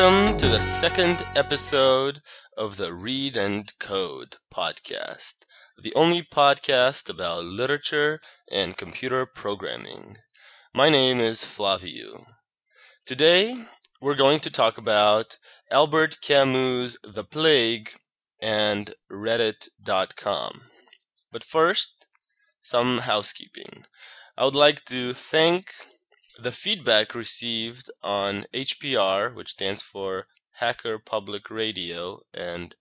Welcome to the second episode of the Read and Code podcast, the only podcast about literature and computer programming. My name is Flaviu. Today, we're going to talk about Albert Camus' The Plague and Reddit.com. But first, some housekeeping. I would like to thank the feedback received on HPR, which stands for Hacker Public Radio, and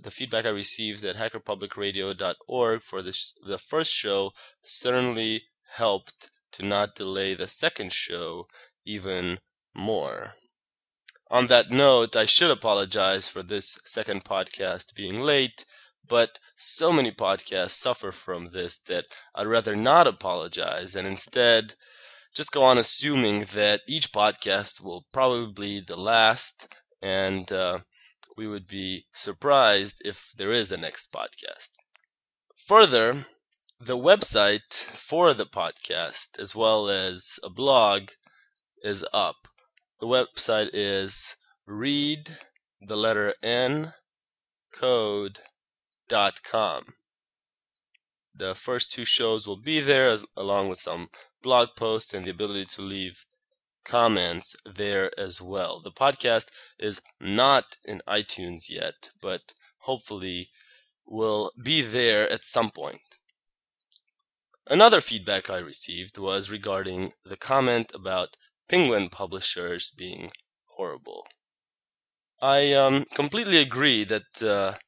the feedback I received at hackerpublicradio.org for this, the first show certainly helped to not delay the second show even more. On that note, I should apologize for this second podcast being late, but so many podcasts suffer from this that I'd rather not apologize and instead just go on assuming that each podcast will probably be the last, and uh, we would be surprised if there is a next podcast. Further, the website for the podcast, as well as a blog, is up. The website is read the letter N code.com. The first two shows will be there, as, along with some blog posts and the ability to leave comments there as well. The podcast is not in iTunes yet, but hopefully will be there at some point. Another feedback I received was regarding the comment about Penguin publishers being horrible. I um, completely agree that uh,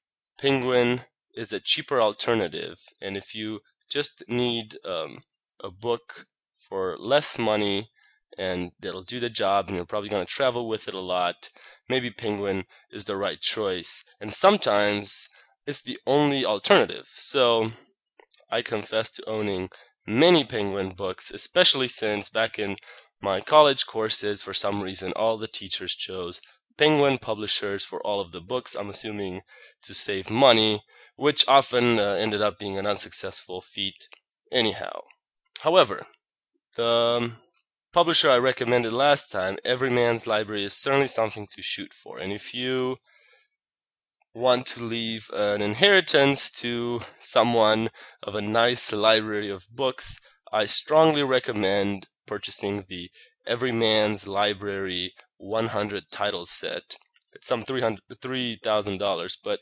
Penguin is a cheaper alternative, and if you just need um, a book for less money and it'll do the job, and you're probably going to travel with it a lot, maybe Penguin is the right choice. And sometimes it's the only alternative. So I confess to owning many Penguin books, especially since back in my college courses, for some reason, all the teachers chose Penguin publishers for all of the books, I'm assuming to save money, which often uh, ended up being an unsuccessful feat anyhow. However, the um, publisher I recommended last time, Everyman's Library, is certainly something to shoot for. And if you want to leave an inheritance to someone of a nice library of books, I strongly recommend purchasing the Everyman's Library 100 titles set. It's some $3,000, but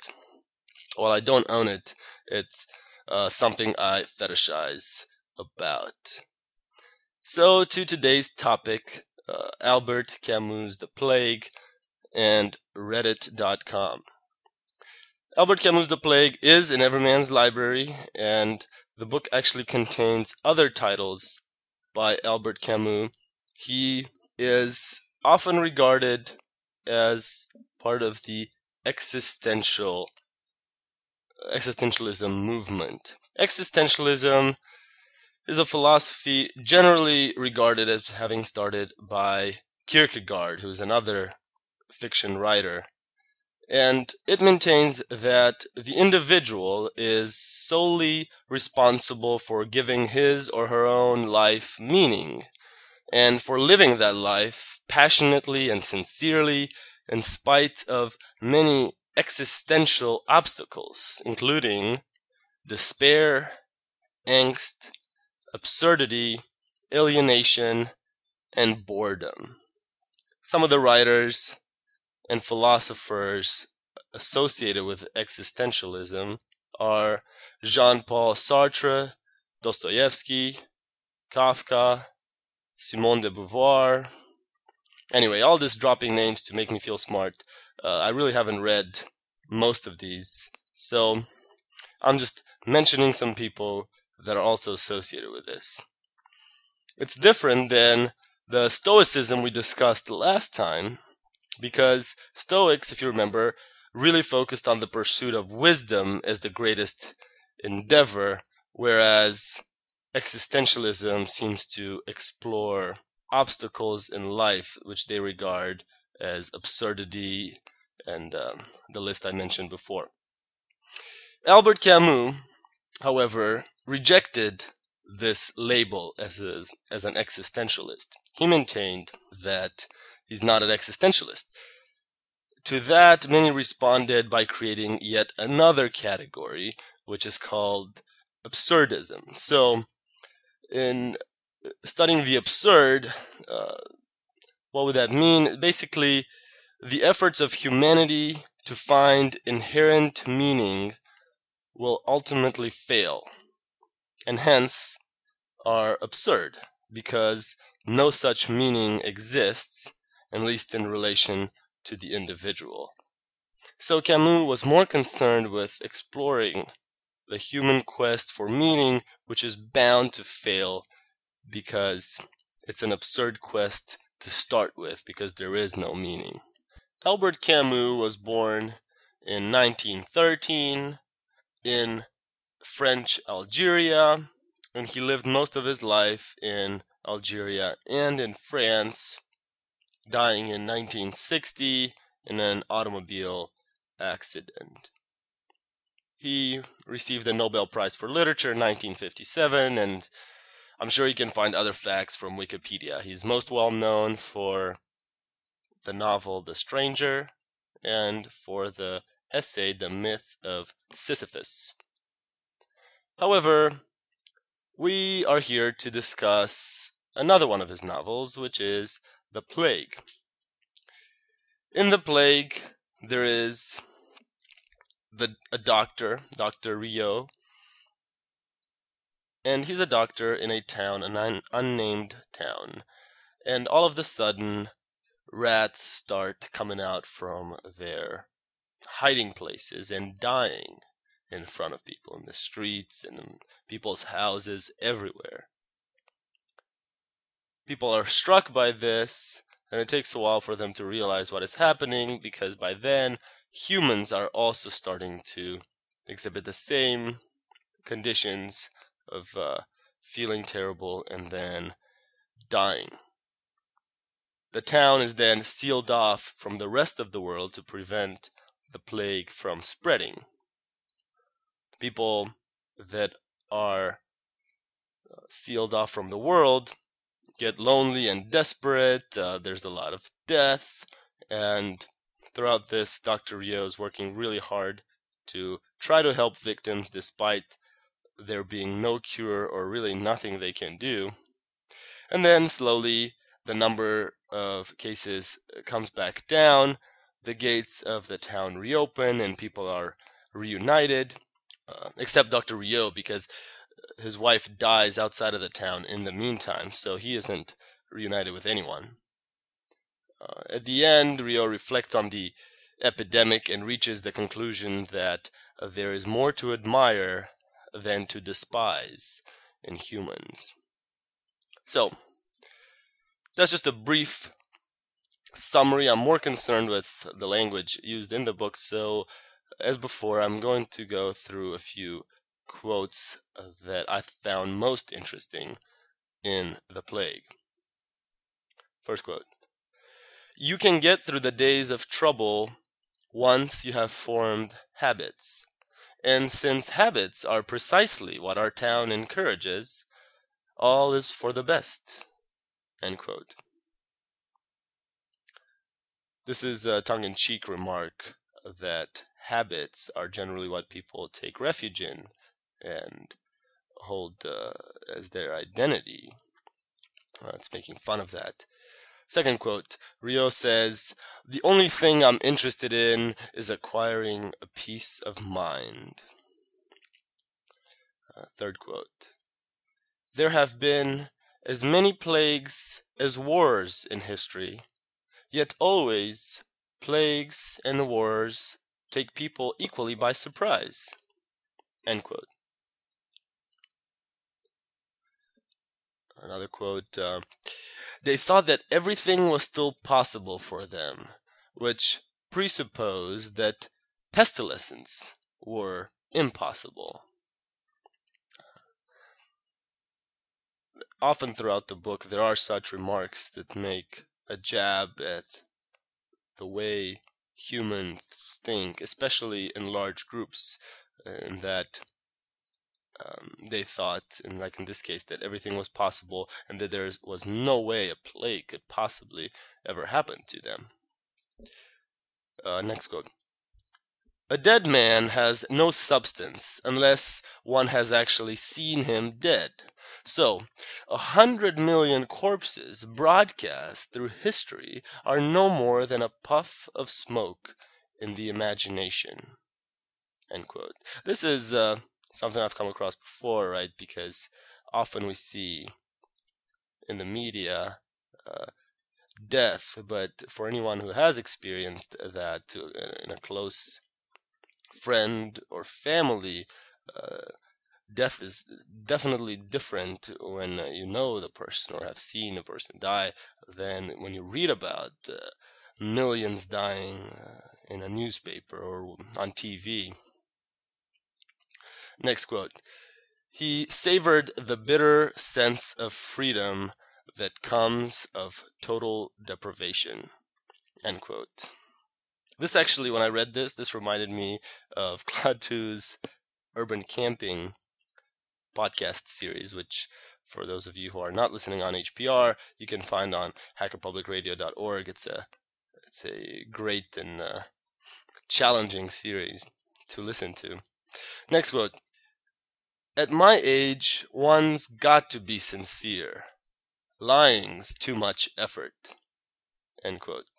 while I don't own it, it's uh, something I fetishize about. So, to today's topic uh, Albert Camus' The Plague and Reddit.com. Albert Camus' The Plague is in Everyman's library, and the book actually contains other titles by Albert Camus. He is often regarded as part of the existential existentialism movement. Existentialism is a philosophy generally regarded as having started by Kierkegaard, who is another fiction writer. And it maintains that the individual is solely responsible for giving his or her own life meaning, and for living that life passionately and sincerely in spite of many existential obstacles, including despair, angst, absurdity, alienation, and boredom. Some of the writers and philosophers associated with existentialism are Jean Paul Sartre, Dostoevsky, Kafka, Simone de Beauvoir. Anyway, all this dropping names to make me feel smart. Uh, I really haven't read most of these, so I'm just mentioning some people that are also associated with this. It's different than the Stoicism we discussed last time, because Stoics, if you remember, really focused on the pursuit of wisdom as the greatest endeavor, whereas existentialism seems to explore obstacles in life which they regard as absurdity and um, the list I mentioned before. Albert Camus, however, rejected this label as, a, as an existentialist. He maintained that he's not an existentialist. To that, many responded by creating yet another category, which is called absurdism. So, in studying the absurd, uh, what would that mean? Basically, the efforts of humanity to find inherent meaning will ultimately fail, and hence are absurd, because no such meaning exists, at least in relation to the individual. So Camus was more concerned with exploring the human quest for meaning, which is bound to fail because it's an absurd quest to start with, because there is no meaning. Albert Camus was born in 1913 in French Algeria, and he lived most of his life in Algeria and in France dying in 1960 in an automobile accident. He received the Nobel Prize for Literature in 1957, and I'm sure you can find other facts from Wikipedia. He's most well known for the novel The Stranger and for the essay The Myth of Sisyphus. However, we are here to discuss another one of his novels, which is the plague. In the plague, there is the a doctor, Doctor Rieux, and he's a doctor in a town, an un- unnamed town, and all of a sudden, rats start coming out from their hiding places and dying in front of people in the streets and in people's houses everywhere people are struck by this, and it takes a while for them to realize what is happening because by then humans are also starting to exhibit the same conditions of uh, feeling terrible and then dying. The town is then sealed off from the rest of the world to prevent the plague from spreading. People that are uh, sealed off from the world get lonely and desperate. Uh, there's a lot of death, and throughout this, Dr. Rieux is working really hard to try to help victims despite there being no cure or really nothing they can do. And then slowly, the number of cases comes back down. The gates of the town reopen, and people are reunited, uh, except Dr. Rieux, because his wife dies outside of the town in the meantime, so he isn't reunited with anyone. Uh, at the end, Rieux reflects on the epidemic and reaches the conclusion that uh, there is more to admire than to despise in humans. So, that's just a brief summary. I'm more concerned with the language used in the book, so as before, I'm going to go through a few quotes uh, that I found most interesting in The Plague. First quote You can get through the days of trouble once you have formed habits. And since habits are precisely what our town encourages, all is for the best. End quote. This is a tongue in cheek remark that habits are generally what people take refuge in and hold uh, as their identity. Uh, it's making fun of that. Second quote Rieux says, The only thing I'm interested in is acquiring a peace of mind. Uh, third quote There have been as many plagues as wars in history, yet always plagues and wars take people equally by surprise. Quote. Another quote uh, They thought that everything was still possible for them, which presupposed that pestilences were impossible. Often throughout the book, there are such remarks that make a jab at the way humans think, especially in large groups, and that um, they thought, and like in this case, that everything was possible and that there was no way a plague could possibly ever happen to them. Uh, next quote. A dead man has no substance unless one has actually seen him dead. So, a hundred million corpses broadcast through history are no more than a puff of smoke in the imagination. End quote. This is uh, something I've come across before, right? Because often we see in the media uh, death, but for anyone who has experienced that to, in a close friend or family, uh, death is definitely different when uh, you know the person or have seen a person die than when you read about uh, millions dying uh, in a newspaper or on TV. Next quote. He savored the bitter sense of freedom that comes of total deprivation. End quote. This actually, when I read this, this reminded me of Klaatu's urban camping podcast series, which for those of you who are not listening on HPR, you can find on hackerpublicradio.org. It's a it's a great and uh, challenging series to listen to. Next quote. At my age, one's got to be sincere. Lying's too much effort. End quote.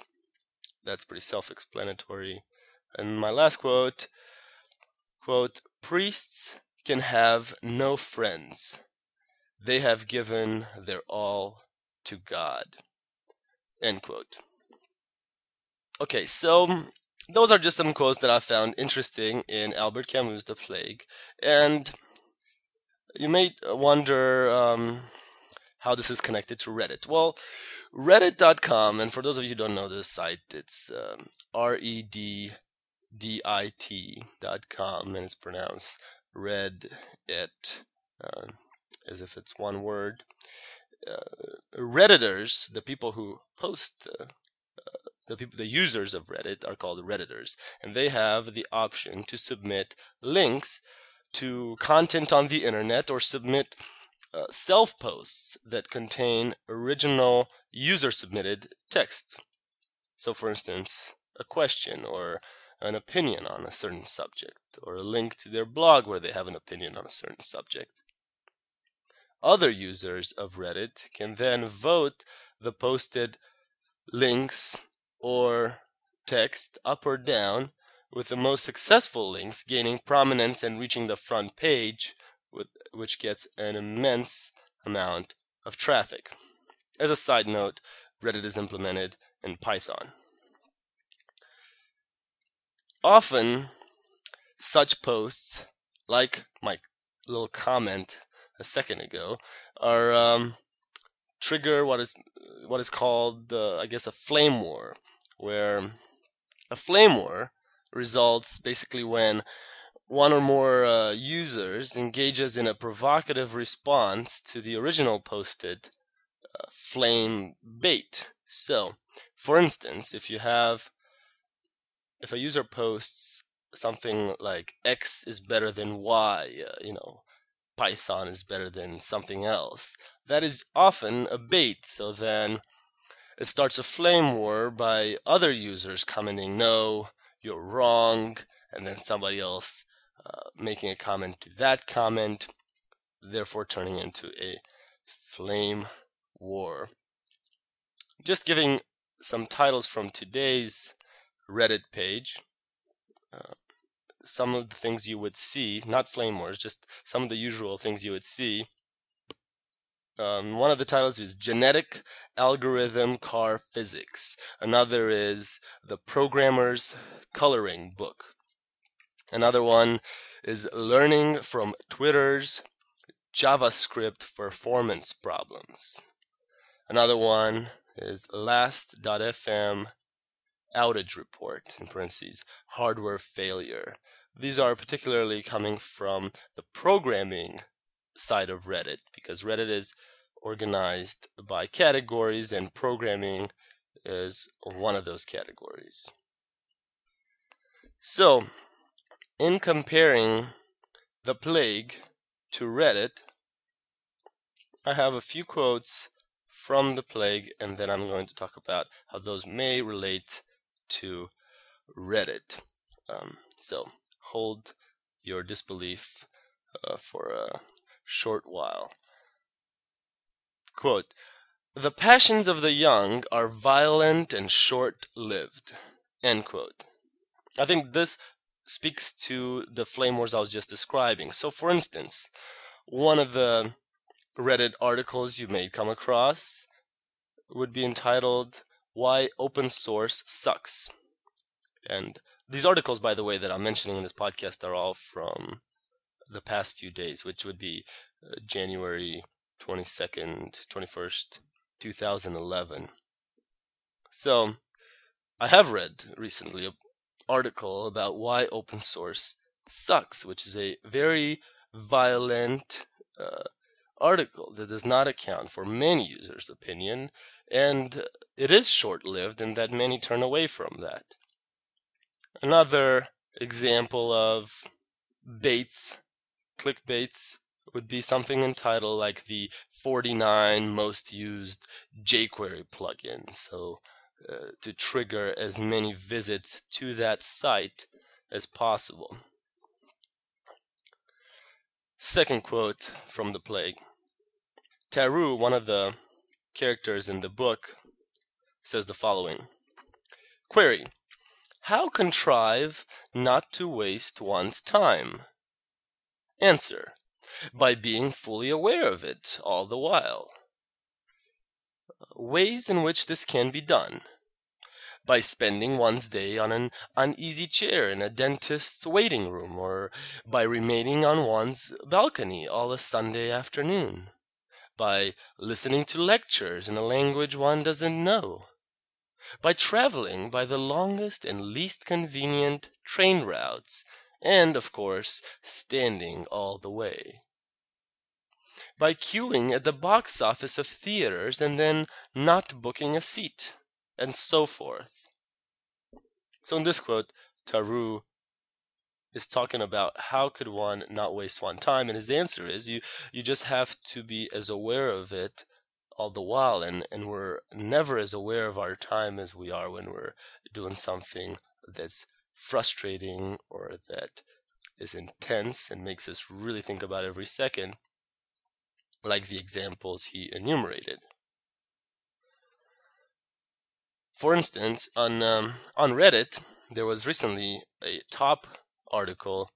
That's pretty self-explanatory. And my last quote, quote, priests can have no friends. They have given their all to God. End quote. Okay, so those are just some quotes that I found interesting in Albert Camus' The Plague. And you may wonder um, how this is connected to Reddit. Well, Reddit.com, and for those of you who don't know this site, it's um, R E D D I T.com, and it's pronounced Red It, uh, as if it's one word. Uh, Redditors, the people who post uh, the people the users of reddit are called redditors and they have the option to submit links to content on the internet or submit uh, self posts that contain original user submitted text. So, for instance, a question or an opinion on a certain subject, or a link to their blog where they have an opinion on a certain subject. Other users of Reddit can then vote the posted links or text up or down with the most successful links gaining prominence and reaching the front page, which gets an immense amount of traffic. As a side note, Reddit is implemented in Python. Often, such posts, like my little comment a second ago, are um, trigger what is what is called, uh, I guess, a flame war, where a flame war results basically when one or more uh, users engages in a provocative response to the original posted flame bait. So, for instance, if you have if a user posts something like X is better than Y, uh, you know, Python is better than something else, that is often a bait. So then it starts a flame war by other users commenting, no, you're wrong, and then somebody else uh, making a comment to that comment, therefore turning into a flame war. Just giving some titles from today's Reddit page. Uh, some of the things you would see, not flame wars, just some of the usual things you would see um, one of the titles is Genetic Algorithm Car Physics. Another is The Programmer's Coloring Book. Another one is Learning from Twitter's JavaScript Performance Problems. Another one is Last.fm outage report, in parentheses, hardware failure. These are particularly coming from the programming side of Reddit because Reddit is organized by categories and programming is one of those categories. So, in comparing the plague to Reddit, I have a few quotes from the plague, and then I'm going to talk about how those may relate to Reddit. Um, so hold your disbelief uh, for a short while. Quote The passions of the young are violent and short lived. End quote. I think this speaks to the flame wars I was just describing. So, for instance, one of the Reddit articles you may come across would be entitled Why Open Source Sucks. And these articles, by the way, that I'm mentioning in this podcast are all from the past few days, which would be uh, January 22nd, 21st, 2011. So, I have read recently an article about why open source sucks, which is a very violent uh, article that does not account for many users' opinion, and it is short lived in that many turn away from that. Another example of baits, clickbaits, would be something entitled like the 49 most used jQuery plugins. So, uh, to trigger as many visits to that site as possible. Second quote from the plague. Tarrou, one of the characters in the book, says the following Query How contrive not to waste one's time? Answer By being fully aware of it all the while. Ways in which this can be done by spending one's day on an uneasy chair in a dentist's waiting room, or by remaining on one's balcony all a Sunday afternoon, by listening to lectures in a language one doesn't know, by traveling by the longest and least convenient train routes, and, of course, standing all the way. By queuing at the box office of theaters and then not booking a seat and so forth. So in this quote, Tarrou is talking about how could one not waste one time, and his answer is you you just have to be as aware of it all the while, and and we're never as aware of our time as we are when we're doing something that's frustrating or that is intense and makes us really think about every second, like the examples he enumerated. For instance, on um, on Reddit, there was recently a top article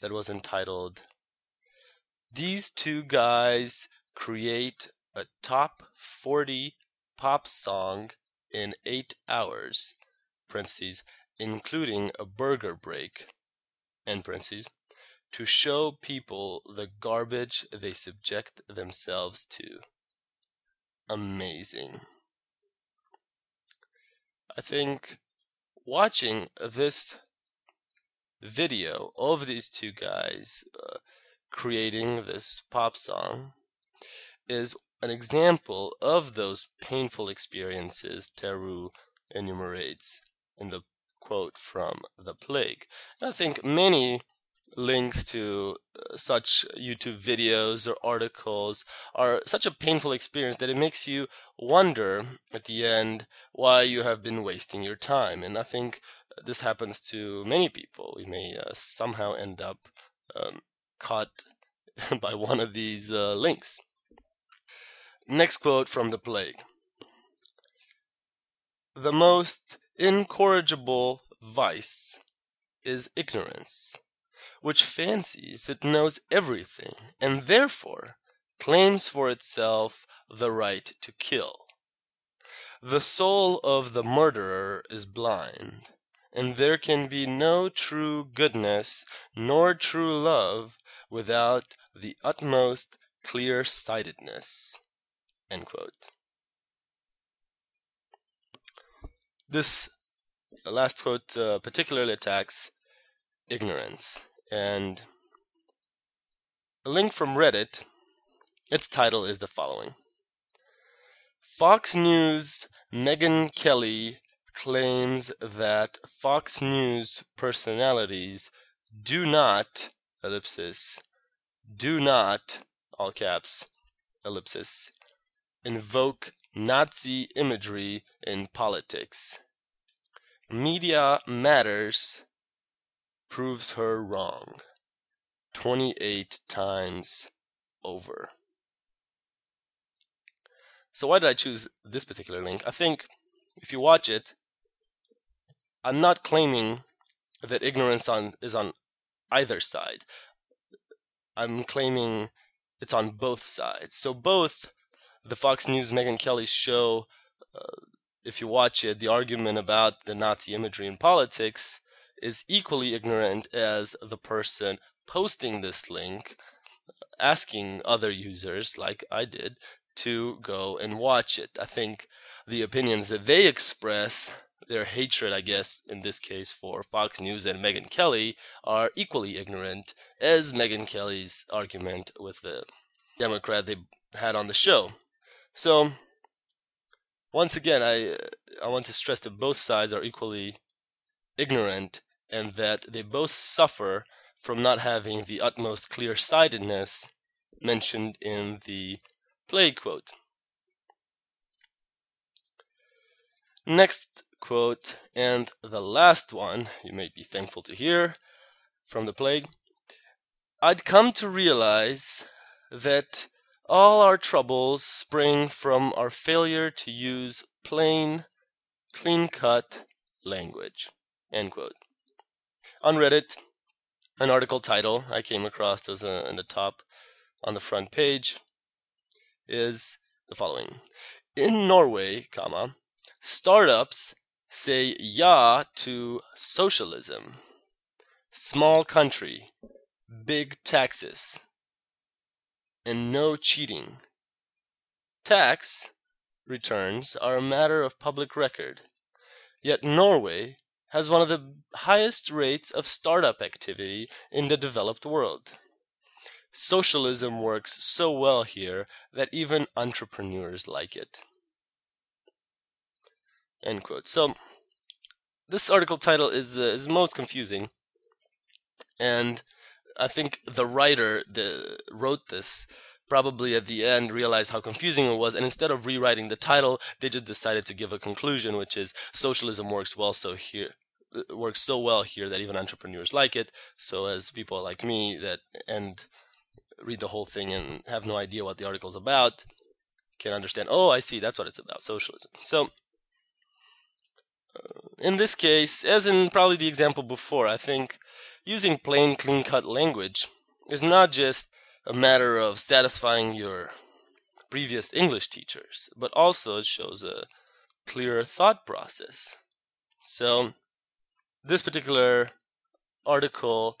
that was entitled "These two guys create a top 40 pop song in 8 hours." Parentheses, including a burger break. End parentheses to show people the garbage they subject themselves to. Amazing. I think watching this video of these two guys uh, creating this pop song is an example of those painful experiences Tarrou enumerates in the quote from The Plague. And I think many links to uh, such YouTube videos or articles are such a painful experience that it makes you wonder at the end why you have been wasting your time. And I think this happens to many people. We may uh, somehow end up um, caught by one of these uh, links. Next quote from the plague The most incorrigible vice is ignorance which fancies it knows everything, and therefore claims for itself the right to kill. The soul of the murderer is blind, and there can be no true goodness nor true love without the utmost clear sightedness. This last quote uh, particularly attacks ignorance. And a link from Reddit, its title is the following Fox News Megyn Kelly claims that Fox News personalities do not, ellipsis, do not, all caps, ellipsis, invoke Nazi imagery in politics. Media Matters proves her wrong 28 times over. So, why did I choose this particular link? I think if you watch it, I'm not claiming that ignorance on is on either side. I'm claiming it's on both sides. So both the Fox News Megyn Kelly show, uh, if you watch it, the argument about the Nazi imagery in politics is equally ignorant as the person posting this link, asking other users, like I did, to go and watch it. I think the opinions that they express, their hatred, I guess, in this case for Fox News and Megyn Kelly, are equally ignorant as Megyn Kelly's argument with the Democrat they had on the show. So, once again, I I want to stress that both sides are equally ignorant and that they both suffer from not having the utmost clear sightedness mentioned in the play quote. Next quote, and the last one you may be thankful to hear from the plague. I'd come to realize that all our troubles spring from our failure to use plain, clean cut language. End quote. On Reddit, an article title I came across as a, in the top on the front page is the following. In Norway, comma, startups say ja to socialism. Small country, big taxes, and no cheating. Tax returns are a matter of public record. Yet Norway has one of the highest rates of startup activity in the developed world. Socialism works so well here that even entrepreneurs like it. End quote. So, this article title is uh, is most confusing, and I think the writer that wrote this probably at the end realized how confusing it was, and instead of rewriting the title, they just decided to give a conclusion, which is socialism works well so here works so well here that even entrepreneurs like it. So as people like me that and read the whole thing and have no idea what the article is about can understand. Oh, I see. That's what it's about. Socialism. So uh, in this case, as in probably the example before, I think using plain, clean cut language is not just a matter of satisfying your previous English teachers, but also it shows a clearer thought process. So, this particular article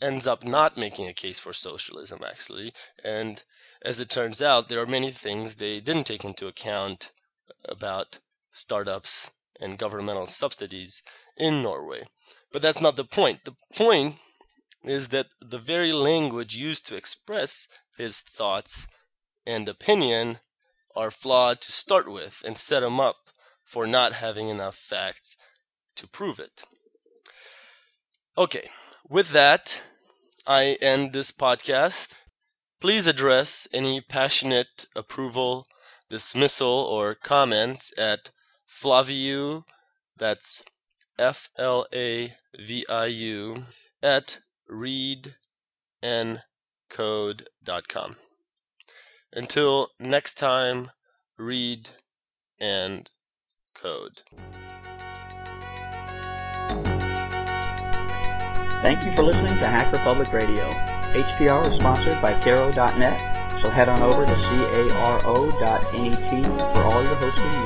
ends up not making a case for socialism, actually. And as it turns out, there are many things they didn't take into account about startups and governmental subsidies in Norway. But that's not the point. The point is that the very language used to express his thoughts and opinion are flawed to start with and set him up for not having enough facts to prove it. Okay, with that, I end this podcast. Please address any passionate approval, dismissal, or comments at Flaviu, that's F L A V I U, at readandcode.com. Until next time, read and code. Thank you for listening to Hacker Public Radio. HPR is sponsored by Caro.net, so head on over to caro.net for all your hosting